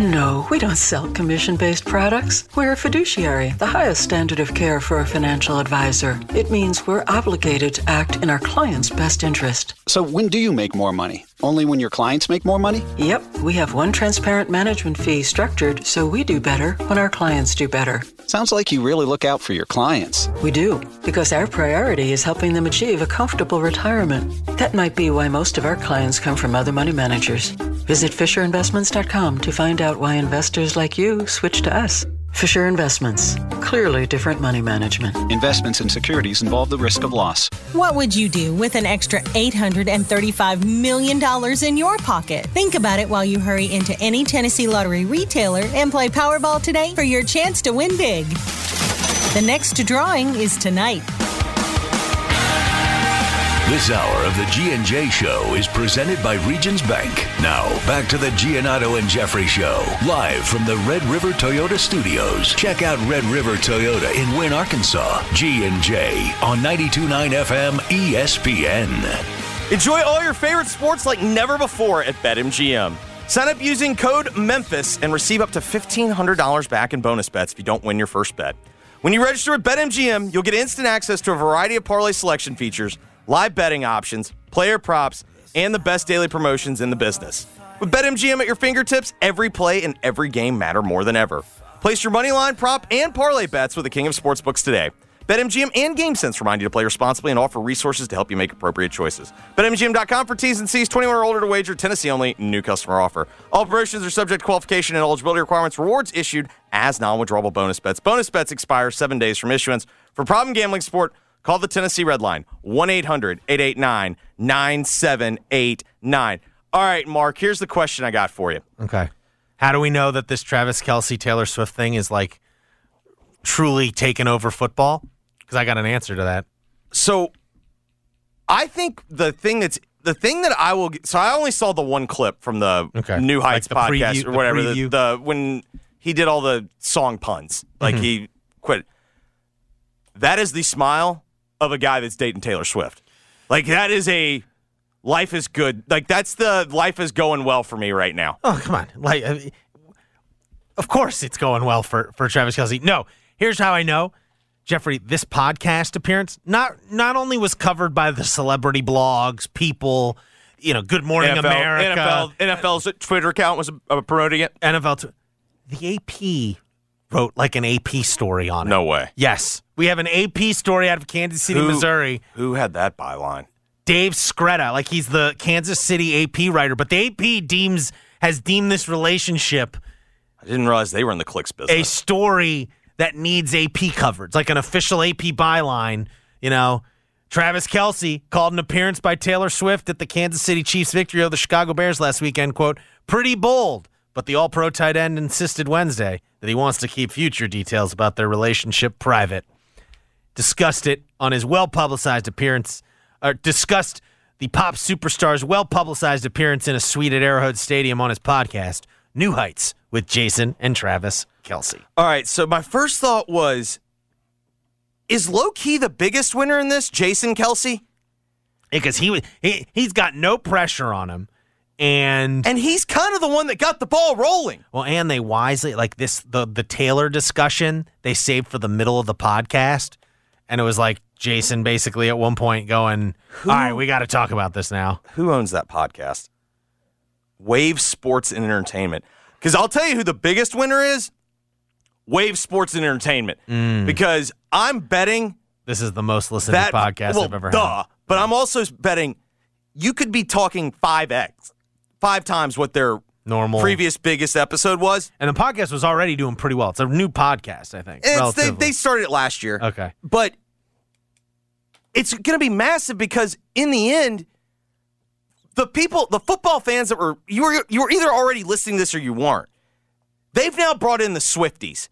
No, we don't sell commission based products. We're a fiduciary, the highest standard of care for a financial advisor. It means we're obligated to act in our client's best interest. So when do you make more money? Only when your clients make more money? Yep, we have one transparent management fee structured so we do better when our clients do better. Sounds like you really look out for your clients. We do, because our priority is helping them achieve a comfortable retirement. That might be why most of our clients come from other money managers. Visit FisherInvestments.com to find out why investors like you switch to us. Fisher Investments. Clearly different money management. Investments in securities involve the risk of loss. What would you do with an extra $835 million in your pocket? Think about it while you hurry into any Tennessee Lottery retailer and play Powerball today for your chance to win big. The next drawing is tonight. This hour of the G&J Show is presented by Regions Bank. Now, back to the Giannotto and Jeffrey Show, live from the Red River Toyota Studios. Check out Red River Toyota in Wynne, Arkansas. G&J on 92.9 FM ESPN. Enjoy all your favorite sports like never before at BetMGM. Sign up using code MEMPHIS and receive up to $1,500 back in bonus bets if you don't win your first bet. When you register at BetMGM, you'll get instant access to a variety of parlay selection features, live betting options, player props, and the best daily promotions in the business. With BetMGM at your fingertips, every play and every game matter more than ever. Place your money line, prop, and parlay bets with the king of sportsbooks today. BetMGM and GameSense remind you to play responsibly and offer resources to help you make appropriate choices. BetMGM.com for T's and C's, 21 or older to wager, Tennessee only, new customer offer. All promotions are subject to qualification and eligibility requirements. Rewards issued as non-withdrawable bonus bets. Bonus bets expire seven days from issuance. For problem gambling sport, call the Tennessee Red Line, 1-800-889-9789. All right, Mark, here's the question I got for you. Okay. How do we know that this Travis Kelce Taylor Swift thing is like truly taken over football? Because I got an answer to that. So I think the thing that's the thing that I will. So I only saw the one clip from the Okay. New Like Heights the podcast preview- or whatever. The, preview? the when he did all the song puns, like Mhm. he quit. That is the smile of a guy that's dating Taylor Swift. Like that is a life is good. Like that's the life is going well for me right now. Oh, come on. Like, uh, of course it's going well for, for Travis Kelce. No, here's how I know. Jeffrey, this podcast appearance not not only was covered by the celebrity blogs, people, you know, Good Morning NFL, America, NFL, NFL's Twitter account was uh, promoting it. NFL. The AP wrote like an AP story on it. No way. Yes, we have an AP story out of Kansas City, Who- Missouri. Who had that byline? Dave Skretta, like he's the Kansas City AP writer, but the AP deems has deemed this relationship I didn't realize they were in the clicks business. a story that needs AP coverage, like an official AP byline. You know, Travis Kelce called an appearance by Taylor Swift at the Kansas City Chiefs victory over the Chicago Bears last weekend. Quote, pretty bold, but the all pro tight end insisted Wednesday that he wants to keep future details about their relationship private. Discussed it on his well publicized appearance, or discussed the pop superstar's well publicized appearance in a suite at Arrowhead Stadium on his podcast, New Heights, with Jason and Travis Kelce. All right, so my first thought was is low key the biggest winner in this Jason Kelce? Because he, he he's got no pressure on him, and And he's kind of the one that got the ball rolling. well, and they wisely like this the the Taylor discussion they saved for the middle of the podcast, and it was like Jason basically at one point going, "All right, we got to talk about this now." Who owns that podcast? Wave Sports and Entertainment. Because I'll tell you who the biggest winner is Wave Sports and Entertainment. Mm. Because I'm betting This is the most listened that to podcast well, I've ever duh, had. But I'm also betting you could be talking 5x, five times what their Normal previous biggest episode was. and the podcast was already doing pretty well. It's a new podcast, I think. It's, they, they started it last year. okay. but it's going to be massive because in the end the people the football fans that were you were you were either already listening to this or you weren't they've now brought in the swifties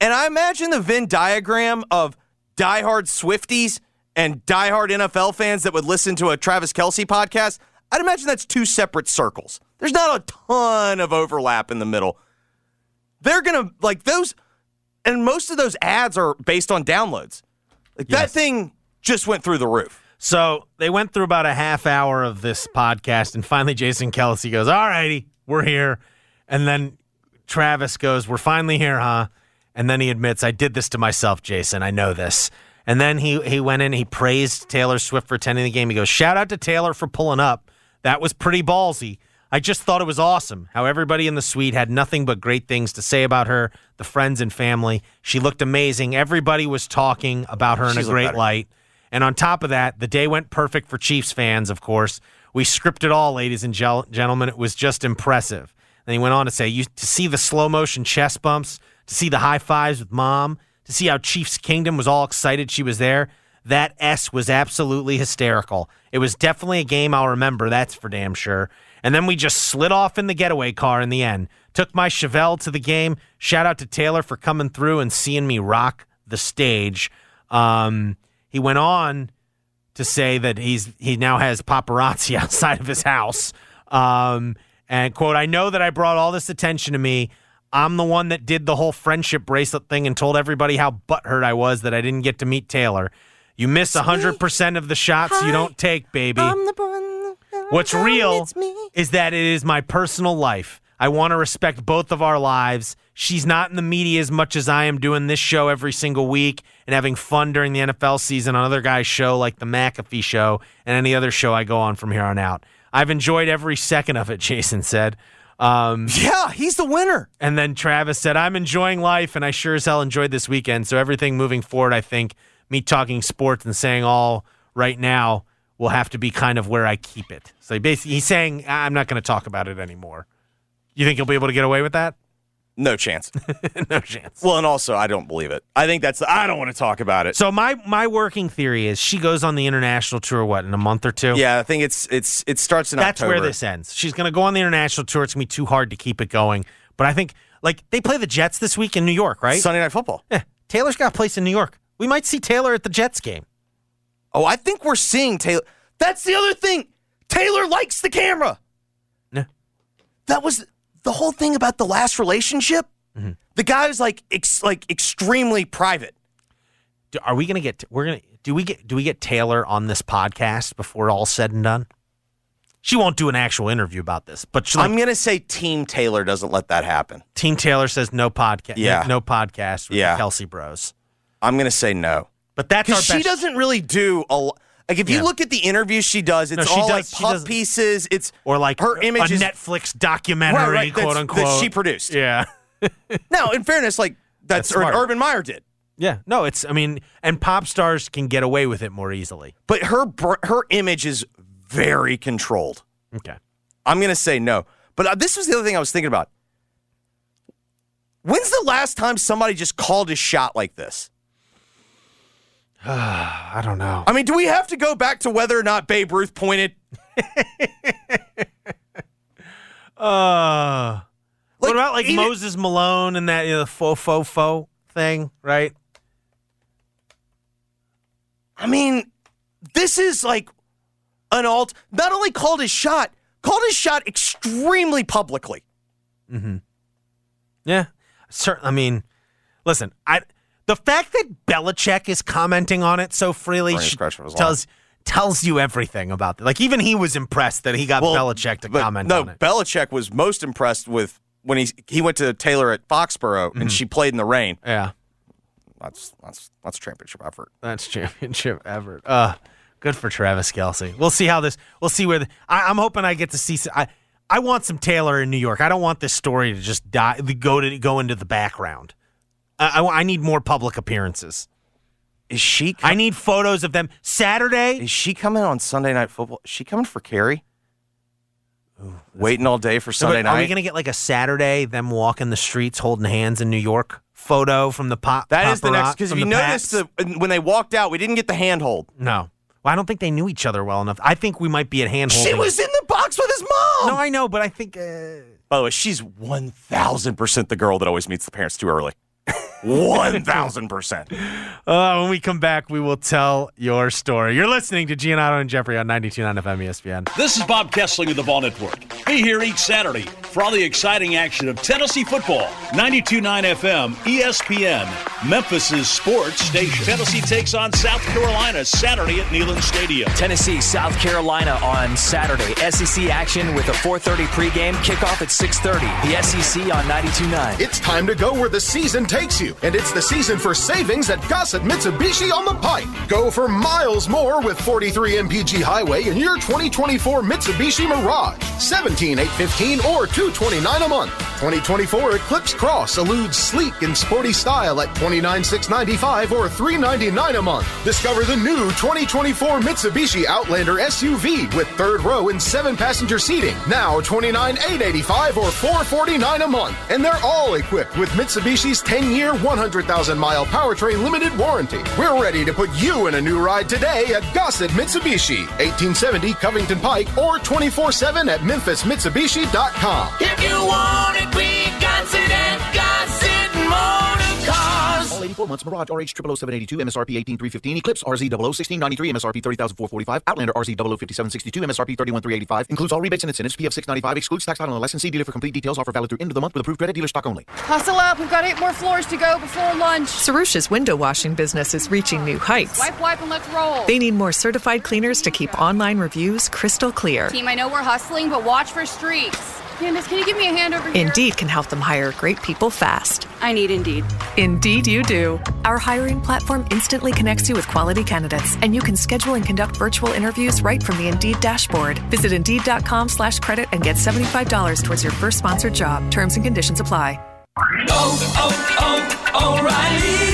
and i imagine the venn diagram of diehard Swifties and diehard NFL fans that would listen to a Travis Kelce podcast, I'd imagine that's two separate circles. There's not a ton of overlap in the middle. They're gonna like those, and most of those ads are based on downloads. Like that thing just went through the roof. So they went through about a half hour of this podcast, and finally Jason Kelce goes, All righty, we're here. And then Travis goes, We're finally here, huh? And then he admits, I did this to myself, Jason. I know this. And then he he went in, he praised Taylor Swift for attending the game. He goes, Shout out to Taylor for pulling up. That was pretty ballsy. I just thought it was awesome how everybody in the suite had nothing but great things to say about her, the friends and family. She looked amazing. Everybody was talking about her in She's a great better. light. And on top of that, the day went perfect for Chiefs fans, of course. We scripted all, ladies and gel- gentlemen. It was just impressive. And he went on to say, you, to see the slow motion chest bumps, to see the high fives with mom, to see how Chiefs Kingdom was all excited she was there, that S was absolutely hysterical. It was definitely a game I'll remember, that's for damn sure. And then we just slid off in the getaway car in the end. Took my Chevelle to the game. Shout out to Taylor for coming through and seeing me rock the stage. Um, he went on to say that he's he now has paparazzi outside of his house. Um, and quote, I know that I brought all this attention to me. I'm the one that did the whole friendship bracelet thing and told everybody how butthurt I was that I didn't get to meet Taylor. You miss 100% of the shots you don't take, baby. What's real is that it is my personal life. I want to respect both of our lives. She's not in the media as much as I am doing this show every single week and having fun during the NFL season on other guys' show like the McAfee show and any other show I go on from here on out. I've enjoyed every second of it, Jason said. Um, yeah, he's the winner. And then Travis said, I'm enjoying life and I sure as hell enjoyed this weekend. So everything moving forward, I think me talking sports and saying all right now will have to be kind of where I keep it. So he basically he's saying I'm not going to talk about it anymore. You think he'll be able to get away with that? No chance. no chance. Well, and also I don't believe it. I think that's I don't want to talk about it. So my my working theory is she goes on the international tour what in a month or two? Yeah, I think it's it's it starts in October. That's October. where this ends. She's going to go on the international tour. It's going to be too hard to keep it going. But I think like they play the Jets this week in New York, right? Sunday night football. Yeah. Taylor's got a place in New York. We might see Taylor at the Jets game. Oh, I think we're seeing Taylor. That's the other thing. Taylor likes the camera. Yeah. That was the whole thing about the last relationship. Mm-hmm. The guy was like ex- like extremely private. Do, are we going to get we're going to do we get do we get Taylor on this podcast before all's said and done? She won't do an actual interview about this, but like, I'm gonna say Team Taylor doesn't let that happen. Team Taylor says no podcast. Yeah. no, no podcast with Yeah. Kelce Bros. I'm gonna say no. But that's Because she doesn't really do a lo- like if Yeah. you look at the interviews she does, it's No, she all does- like puff pieces. It's or like her image a is Netflix documentary, Right, right, quote unquote, that she produced. Yeah. now, in fairness, like that's, That's. Urban Meyer did. Yeah, no, it's. I mean, and pop stars can get away with it more easily. But her her image is very controlled. Okay. I'm gonna say no. But uh, this was the other thing I was thinking about. When's the last time somebody just called a shot like this? I don't know. I mean, do we have to go back to whether or not Babe Ruth pointed? Uh, what about like Moses Malone and that you know, faux faux faux thing, right? I mean, this is like an alt. Not only called his shot, called his shot extremely publicly. Mm-hmm. Yeah, certain. I mean, listen, I the fact that Belichick is commenting on it so freely sh- tells tells you everything about it. Like even he was impressed that he got Well, Belichick to comment no, on it. No, Belichick was most impressed with when he he went to Taylor at Foxborough and she played in the rain. Mm-hmm. Yeah, that's that's that's championship effort. That's championship effort. Uh, good for Travis Kelce. We'll see how this. We'll see where. The, I, I'm hoping I get to see. I I want some Taylor in New York. I don't want this story to just die. Go to go into the background. I, I, I need more public appearances. Is she? I need photos of them Saturday. Is she coming on Sunday night football? Is she coming for Carrie? Waiting all day for So, Sunday but Are we going to get like a Saturday them walking the streets holding hands in New York photo from the pop? That is the next because if you the notice the, when they walked out, we didn't get the handhold. No. Well, I don't think they knew each other well enough. I think we might be at hand She was in the box with his mom. No, I know, but I think. Uh, By the way, she's one thousand percent the girl that always meets the parents too early. 1000%. Uh, when we come back, we will tell your story. You're listening to Giannotto and Jeffrey on 92.9 FM ESPN. This is Bob Kesling of the Vol Network. Be here each Saturday for all the exciting action of Tennessee football. 92.9 FM, ESPN, Memphis' sports station. Tennessee takes on South Carolina Saturday at Neyland Stadium. Tennessee, South Carolina on Saturday. SEC action with a 4:30 pregame, kickoff at 6:30. The SEC on 92.9. It's time to go where the season takes you, and it's the season for savings at Gossett Mitsubishi on the Pike. Go for miles more with 43 MPG Highway in your 2024 Mitsubishi Mirage. 17815 or 229 a month. 2024 Eclipse Cross eludes sleek and sporty style at 29695 or 399 a month. Discover the new 2024 Mitsubishi Outlander SUV with third row and seven passenger seating. Now 29885 or 449 a month. And they're all equipped with Mitsubishi's 10-year, 100,000 mile powertrain limited warranty. We're ready to put you in a new ride today at Gossett Mitsubishi, 1870 Covington Pike or 24/7 at memphismitsubishi.com. If you want it, we got it at Gossett. All 84 months. Mirage RH 00782, MSRP 18315, Eclipse RZ 001693, MSRP 30445, Outlander RZ 005762, MSRP 31385. Includes all rebates and incentives. PF 695 excludes tax title and license. See dealer for complete details. Offer valid through end of the month with approved credit dealer stock only. Hustle up. We've got eight more floors to go before lunch. Sarusha's window washing business is reaching new heights. Wipe, wipe, and let's roll. They need more certified cleaners to keep online reviews crystal clear. Team, I know we're hustling, but watch for streaks. Candace, can you give me a hand over here? Indeed can help them hire great people fast. I need Indeed. Indeed, you do. Our hiring platform instantly connects you with quality candidates, and you can schedule and conduct virtual interviews right from the Indeed dashboard. Visit Indeed.com slash credit and get $75 towards your first sponsored job. Terms and conditions apply. Oh, oh, oh, O'Reilly.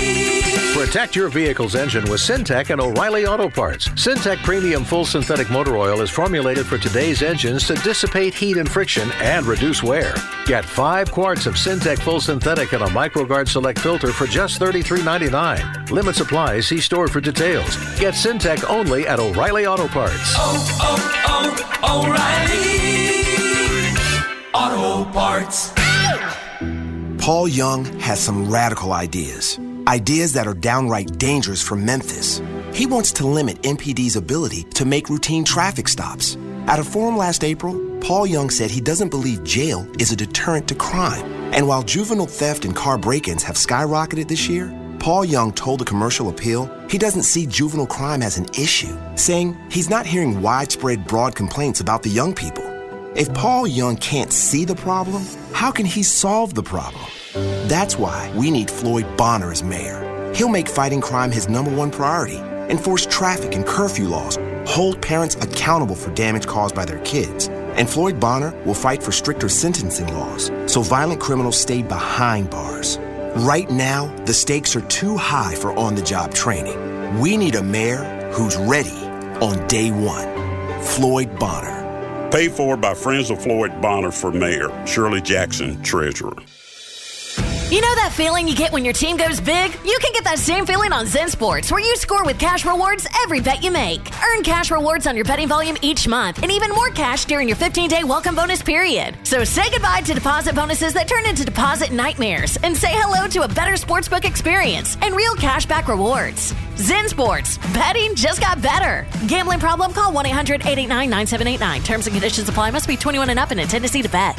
Protect your vehicle's engine with Syntec and O'Reilly Auto Parts. Syntec Premium Full Synthetic Motor Oil is formulated for today's engines to dissipate heat and friction and reduce wear. Get five quarts of Syntec Full Synthetic and a MicroGard Select filter for just $33.99. Limit supply. See store for details. Get Syntec only at O'Reilly Auto Parts. Oh, oh, oh, O'Reilly. Auto Parts. Paul Young has some radical ideas. Ideas that are downright dangerous for Memphis. He wants to limit MPD's ability to make routine traffic stops. At a forum last April, Paul Young said he doesn't believe jail is a deterrent to crime. And while juvenile theft and car break ins have skyrocketed this year, Paul Young told the commercial appeal he doesn't see juvenile crime as an issue, saying he's not hearing widespread broad complaints about the young people. If Paul Young can't see the problem, how can he solve the problem? That's why we need Floyd Bonner as mayor. He'll make fighting crime his number one priority, enforce traffic and curfew laws, hold parents accountable for damage caused by their kids. And Floyd Bonner will fight for stricter sentencing laws so violent criminals stay behind bars. Right now, the stakes are too high for on the job training. We need a mayor who's ready on day one. Floyd Bonner. Paid for by Friends of Floyd Bonner for mayor. Shirley Jackson, treasurer. You know that feeling you get when your team goes big? You can get that same feeling on Zen Sports, where you score with cash rewards every bet you make. Earn cash rewards on your betting volume each month, and even more cash during your 15 day welcome bonus period. So say goodbye to deposit bonuses that turn into deposit nightmares, and say hello to a better sportsbook experience and real cash back rewards. Zen Sports, betting just got better. Gambling problem? Call 1 800 889 9789. Terms and conditions apply. Must be 21 and up and in Tennessee to bet.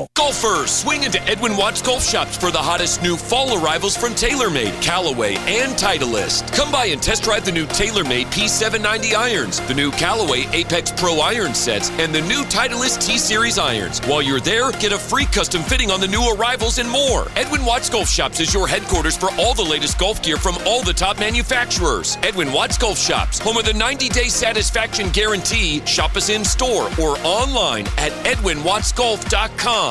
Golfers, swing into Edwin Watts Golf Shops for the hottest new fall arrivals from TaylorMade, Callaway, and Titleist. Come by and test drive the new TaylorMade P790 irons, the new Callaway Apex Pro iron sets, and the new Titleist T Series irons. While you're there, get a free custom fitting on the new arrivals and more. Edwin Watts Golf Shops is your headquarters for all the latest golf gear from all the top manufacturers. Edwin Watts Golf Shops, home of the 90 day satisfaction guarantee. Shop us in store or online at edwinwattsgolf.com.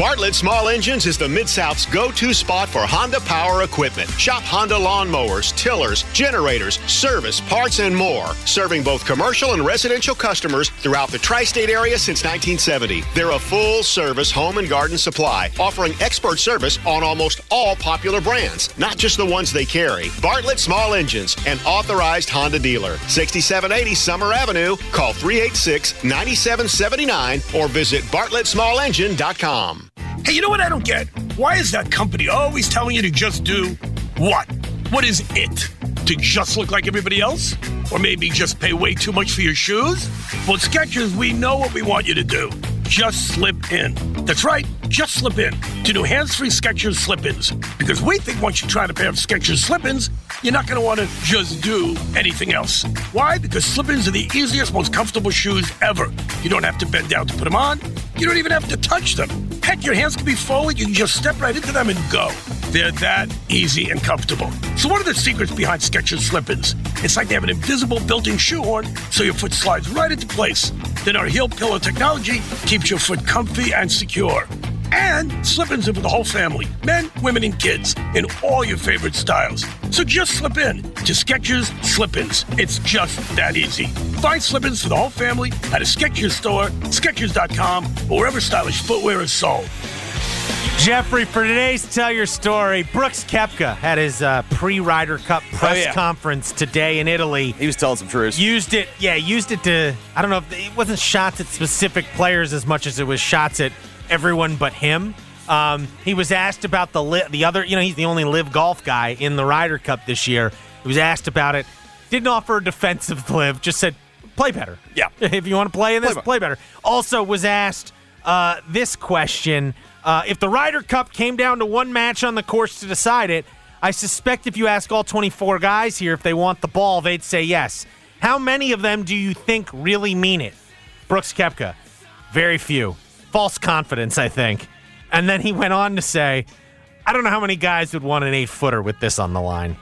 Bartlett Small Engines is the Mid South's go to spot for Honda power equipment. Shop Honda lawnmowers, tillers, generators, service, parts, and more. Serving both commercial and residential customers throughout the tri state area since 1970. They're a full service home and garden supply, offering expert service on almost all popular brands, not just the ones they carry. Bartlett Small Engines, an authorized Honda dealer. 6780 Summer Avenue. Call 386 9779 or visit bartlettsmallengine.com. Hey, you know what I don't get? Why is that company always telling you to just do what? What is it? To just look like everybody else? Or maybe just pay way too much for your shoes? Well, Skechers, we know what we want you to do. Just slip in. That's right, just slip in to new hands-free Skechers slip-ins. Because we think once you try a pair of Skechers slip-ins, you're not going to want to just do anything else. Why? Because slip-ins are the easiest, most comfortable shoes ever. You don't have to bend down to put them on. You don't even have to touch them. Heck, your hands can be forward. You can just step right into them and go. They're that easy and comfortable. So what are the secrets behind Skechers slip-ins? It's like they have an invisible built-in shoehorn, so your foot slides right into place. Then our heel pillow technology keeps your foot comfy and secure. And slip-ins for the whole family, men, women, and kids, in all your favorite styles. So just slip in to Skechers Slip-ins. It's just that easy. Find slip-ins for the whole family at a Skechers store, Skechers.com, or wherever stylish footwear is sold. Jeffrey, for today's Tell Your Story, Brooks Koepka had his uh, pre Ryder Cup press Oh, yeah. conference today in Italy. He was telling some truths. Used it, yeah, used it to, I don't know, if it wasn't shots at specific players as much as it was shots at everyone but him. Um, he was asked about the li- the other, you know, he's the only LIV golf guy in the Ryder Cup this year. He was asked about it, didn't offer a defensive live, just said, play better. Yeah. if you want to play in this, Play play, better. better. Also was asked uh, this question: uh, If the Ryder Cup came down to one match on the course to decide it, I suspect if you ask all 24 guys here if they want the ball, they'd say yes. How many of them do you think really mean it? Brooks Koepka, very few. False confidence, I think. And then he went on to say, I don't know how many guys would want an eight footer with this on the line.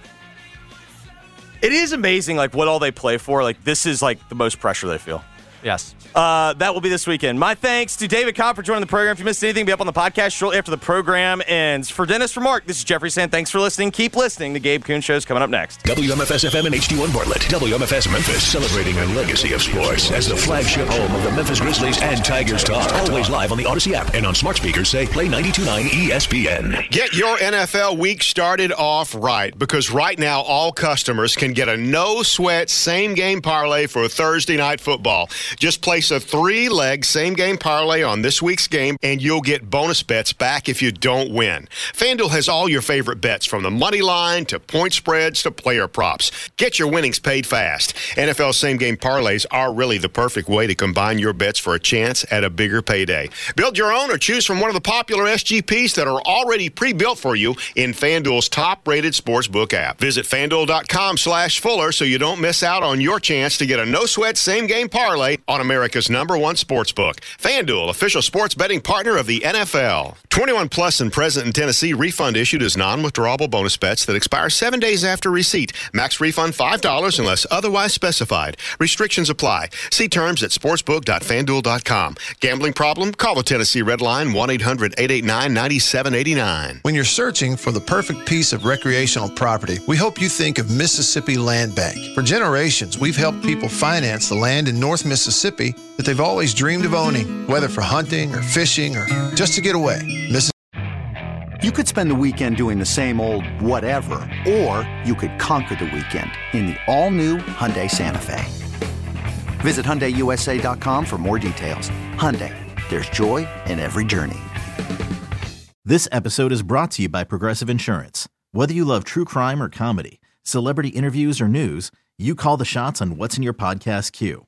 It is amazing, like what all they play for. Like this is like the most pressure they feel. Yes. Uh, that will be this weekend. My thanks to David Cobb for joining the program. If you missed anything, be up on the podcast shortly after the program ends. For Dennis, for Mark, this is Jeffrey Sand. thanks for listening. Keep listening. The Gabe Kuhn Show's coming up next. WMFS FM and HD1 Bartlett. WMFS Memphis celebrating a legacy of sports as the flagship home of the Memphis Grizzlies and Tigers talk. Always live on the Audacy app and on smart speakers say play 92.9 ESPN. Get your NFL week started off right because right now all customers can get a no sweat same game parlay for Thursday night football. Just place a three leg same game parlay on this week's game and you'll get bonus bets back if you don't win. FanDuel has all your favorite bets from the money line to point spreads to player props. Get your winnings paid fast. NFL same game parlays are really the perfect way to combine your bets for a chance at a bigger payday. Build your own or choose from one of the popular SGPs that are already pre-built for you in FanDuel's top-rated sportsbook app. Visit FanDuel.com slash Fuller so you don't miss out on your chance to get a no-sweat same-game parlay on America's number one sportsbook. FanDuel, official sports betting partner of the NFL. 21 plus and present in Tennessee, refund issued as non-withdrawable bonus bets that expire seven days after receipt. Max refund $5 unless otherwise specified. Restrictions apply. See terms at sportsbook.fanduel.com. Gambling problem? Call the Tennessee Red Line 1-800-889-9789. When you're searching for the perfect piece of recreational property, we hope you think of Mississippi Land Bank. For generations, we've helped people finance the land in North Mississippi that they've always dreamed of owning, whether for hunting or fishing or just to get away. Miss- You could spend the weekend doing the same old whatever, or you could conquer the weekend in the all-new Hyundai Santa Fe. Visit HyundaiUSA.com for more details. Hyundai, there's joy in every journey. This episode is brought to you by Progressive Insurance. Whether you love true crime or comedy, celebrity interviews or news, you call the shots on what's in your podcast queue.